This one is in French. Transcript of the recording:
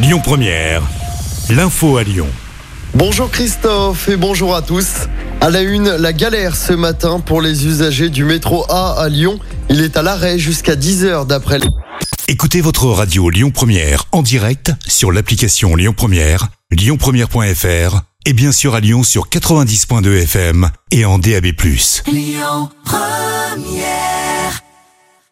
Lyon Première, l'info à Lyon. Bonjour Christophe et bonjour à tous. À la une, la galère ce matin pour les usagers du métro A à Lyon. Il est à l'arrêt jusqu'à 10h d'après. Écoutez votre radio Lyon Première en direct sur l'application Lyon Première, lyonpremière.fr et bien sûr à Lyon sur 90.2 FM et en DAB+. Lyon